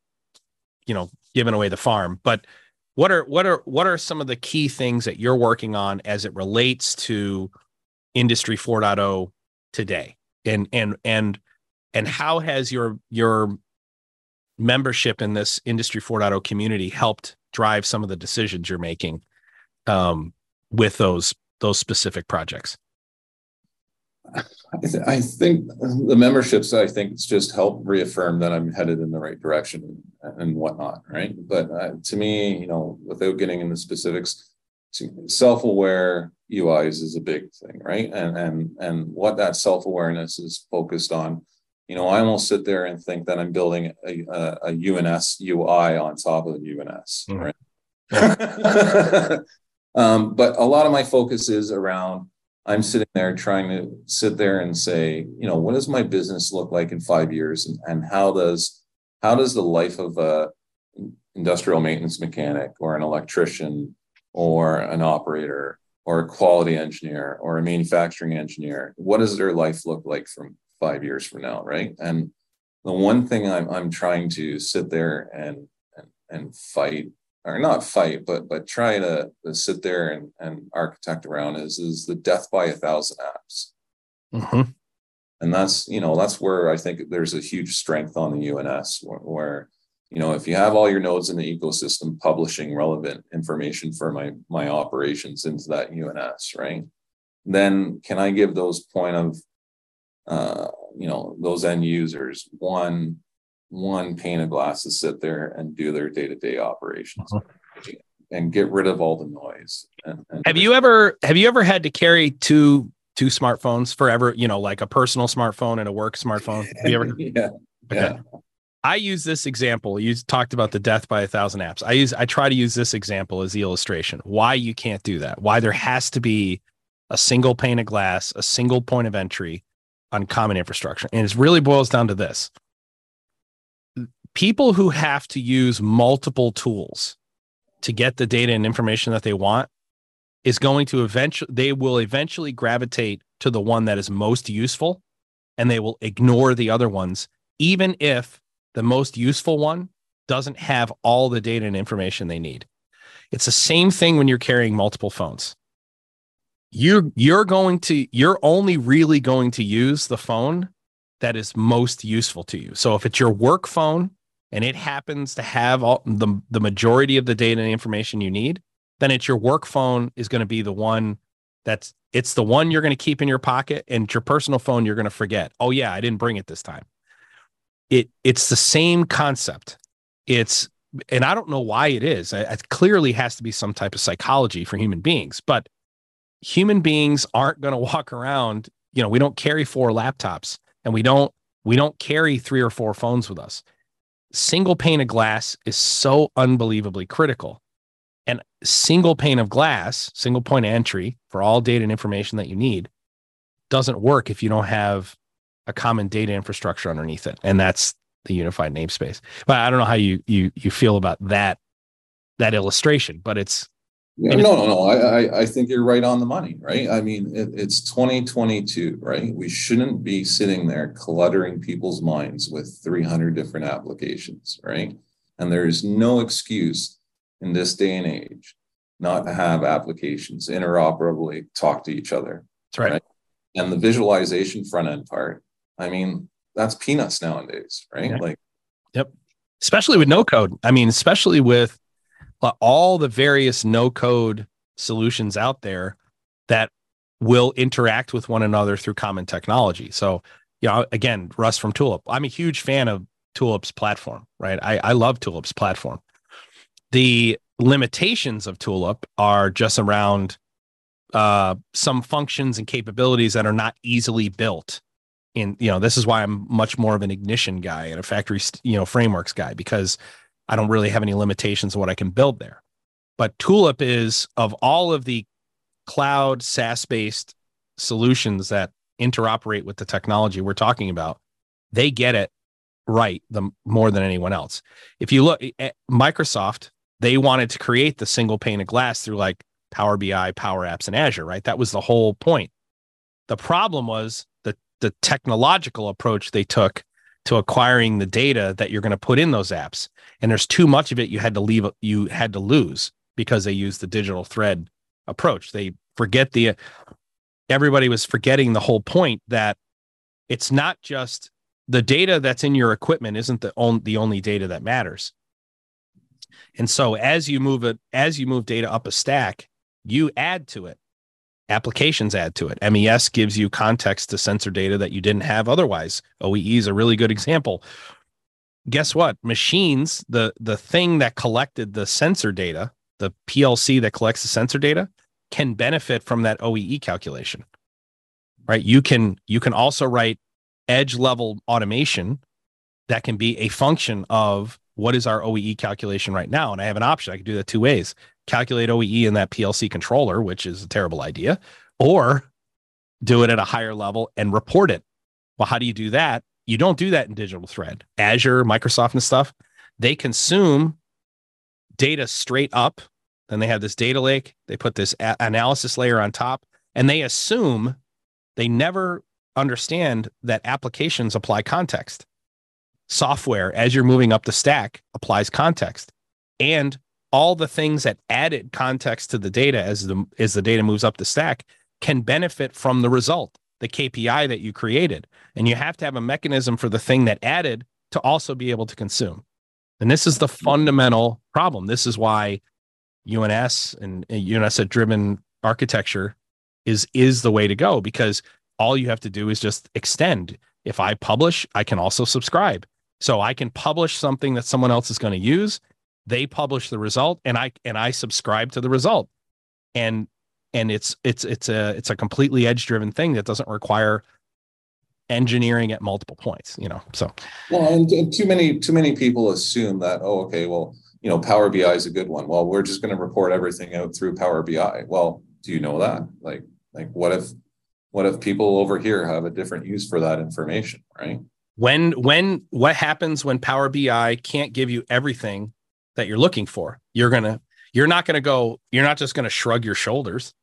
you know giving away the farm but what are what are what are some of the key things that you're working on as it relates to industry 4.0 today and and and and how has your your membership in this industry 4.0 community helped drive some of the decisions you're making um, with those those specific projects I, th- I, think the memberships, I think it's just helped reaffirm that I'm headed in the right direction and, whatnot, right? But uh, to me, you know, without getting into specifics, self-aware UIs is a big thing, right? And and and what that self-awareness is focused on. You know, I almost sit there and think that I'm building a, a, a UNS UI on top of the UNS, mm-hmm. right? um, but a lot of my focus is around I'm sitting there trying to sit there and say, you know, what does my business look like in five years, and, and how does how does the life of a industrial maintenance mechanic or an electrician or an operator or a quality engineer or a manufacturing engineer, what does their life look like from five years from now, right? And the one thing I'm I'm trying to sit there and and, and fight or not fight, but but try to, to sit there and, and architect around is is the death by a thousand apps. Mm-hmm. And that's you know that's where I think there's a huge strength on the UNS where, where, you know if you have all your nodes in the ecosystem publishing relevant information for my my operations into that UNS, right? Then can I give those point of uh, you know those end users one one pane of glass to sit there and do their day-to-day operations uh-huh. and get rid of all the noise and, and have you ever have you ever had to carry two two smartphones forever you know like a personal smartphone and a work smartphone have you ever yeah okay. yeah I use this example. You talked about the death by a thousand apps. I use I try to use this example as the illustration. Why you can't do that. Why there has to be a single pane of glass, a single point of entry on common infrastructure. And it really boils down to this people who have to use multiple tools to get the data and information that they want is going to eventually they will eventually gravitate to the one that is most useful and they will ignore the other ones even if the most useful one doesn't have all the data and information they need it's the same thing when you're carrying multiple phones you you're going to you're only really going to use the phone that is most useful to you so if it's your work phone and it happens to have all the, the majority of the data and information you need, then it's your work phone is going to be the one that's it's the one you're going to keep in your pocket and your personal phone you're going to forget. Oh yeah, I didn't bring it this time. It it's the same concept. It's and I don't know why it is. It, clearly has to be some type of psychology for human beings, but human beings aren't going to walk around, you know, we don't carry four laptops and we don't we don't carry three or four phones with us single pane of glass is so unbelievably critical. And single pane of glass, single point entry for all data and information that you need doesn't work if you don't have a common data infrastructure underneath it. And that's the unified namespace. But I don't know how you you you feel about that that illustration, but it's yeah, no, no, no. I, I think you're right on the money, right? I mean, it, it's 2022, right? We shouldn't be sitting there cluttering people's minds with 300 different applications, right? And there's no excuse in this day and age not to have applications interoperably talk to each other. That's right. right? and the visualization front end part, I mean, that's peanuts nowadays, right? Yeah. Like, yep. Especially with no code. I mean, especially with all the various no code solutions out there that will interact with one another through common technology. So, you know, again, Russ from Tulip. I'm a huge fan of Tulip's platform, right? I, I love Tulip's platform. The limitations of Tulip are just around uh, some functions and capabilities that are not easily built. In you know, this is why I'm much more of an ignition guy and a factory you know frameworks guy because I don't really have any limitations of what I can build there. But Tulip is of all of the cloud SaaS based solutions that interoperate with the technology we're talking about, they get it right the more than anyone else. If you look at Microsoft, they wanted to create the single pane of glass through like Power BI, Power Apps, and Azure, right? That was the whole point. The problem was the technological approach they took to acquiring the data that you're going to put in those apps. And there's too much of it you had to leave you had to lose because they used the digital thread approach. They forget the everybody was forgetting the whole point that it's not just the data that's in your equipment isn't the only the only data that matters. And so as you move it as you move data up a stack, you add to it. Applications add to it. MES gives you context to sensor data that you didn't have otherwise. OEE is a really good example. Guess what? Machines, the the thing that collected the sensor data, the PLC that collects the sensor data, can benefit from that OEE calculation. Right? You can you can also write edge level automation that can be a function of what is our OEE calculation right now? And I have an option. I can do that two ways calculate OEE in that PLC controller, which is a terrible idea, or do it at a higher level and report it. Well, how do you do that? You don't do that in digital thread. Azure, Microsoft, and stuff, they consume data straight up. Then they have this data lake. They put this a- analysis layer on top, and they assume they never understand that applications apply context software as you're moving up the stack applies context and all the things that added context to the data as the as the data moves up the stack can benefit from the result the kpi that you created. And you have to have a mechanism for the thing that added to also be able to consume. And this is the fundamental problem. This is why uns and uns driven architecture is is the way to go because all you have to do is just extend. If i publish i can also subscribe. So I can publish something that someone else is going to use. They publish the result, and I and I subscribe to the result. And and it's it's it's a it's a completely edge driven thing that doesn't require engineering at multiple points. You know, so well, and, and too many too many people assume that oh okay well you know Power BI is a good one. Well, we're just going to report everything out through Power BI. Well, do you know that? Like like what if what if people over here have a different use for that information, right? when when what happens when power bi can't give you everything that you're looking for you're gonna you're not gonna go you're not just gonna shrug your shoulders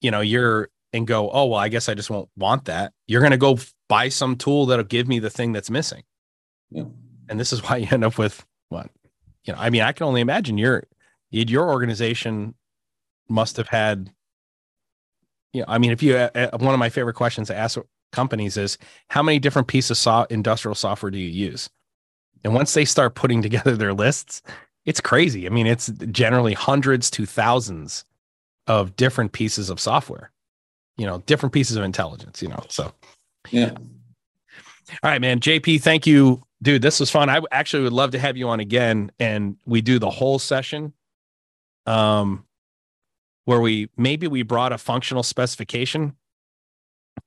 you know you're and go oh well i guess i just won't want that you're gonna go buy some tool that'll give me the thing that's missing yeah. and this is why you end up with what you know i mean i can only imagine your your organization must have had you know i mean if you uh, one of my favorite questions to ask companies is how many different pieces of industrial software do you use? And once they start putting together their lists, it's crazy. I mean, it's generally hundreds to thousands of different pieces of software, you know, different pieces of intelligence, you know. So, yeah. All right, man. JP, thank you. Dude, this was fun. I actually would love to have you on again and we do the whole session. Um, where we maybe we brought a functional specification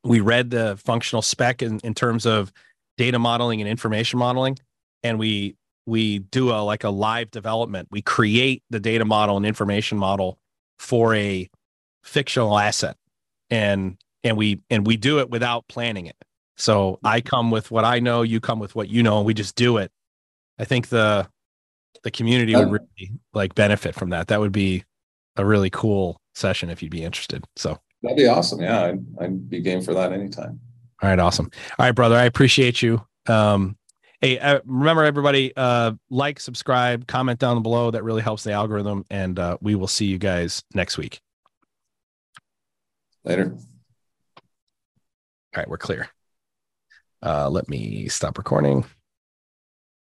we read the functional spec in, in terms of data modeling and information modeling and we we do a like a live development we create the data model and information model for a fictional asset and and we and we do it without planning it so i come with what i know you come with what you know and we just do it i think the the community would really like benefit from that that would be a really cool session if you'd be interested so That'd be awesome. Yeah, I'd, I'd be game for that anytime. All right, awesome. All right, brother, I appreciate you. Um, hey, uh, remember everybody, uh, like, subscribe, comment down below. That really helps the algorithm, and uh, we will see you guys next week. Later. All right, we're clear. Uh, let me stop recording.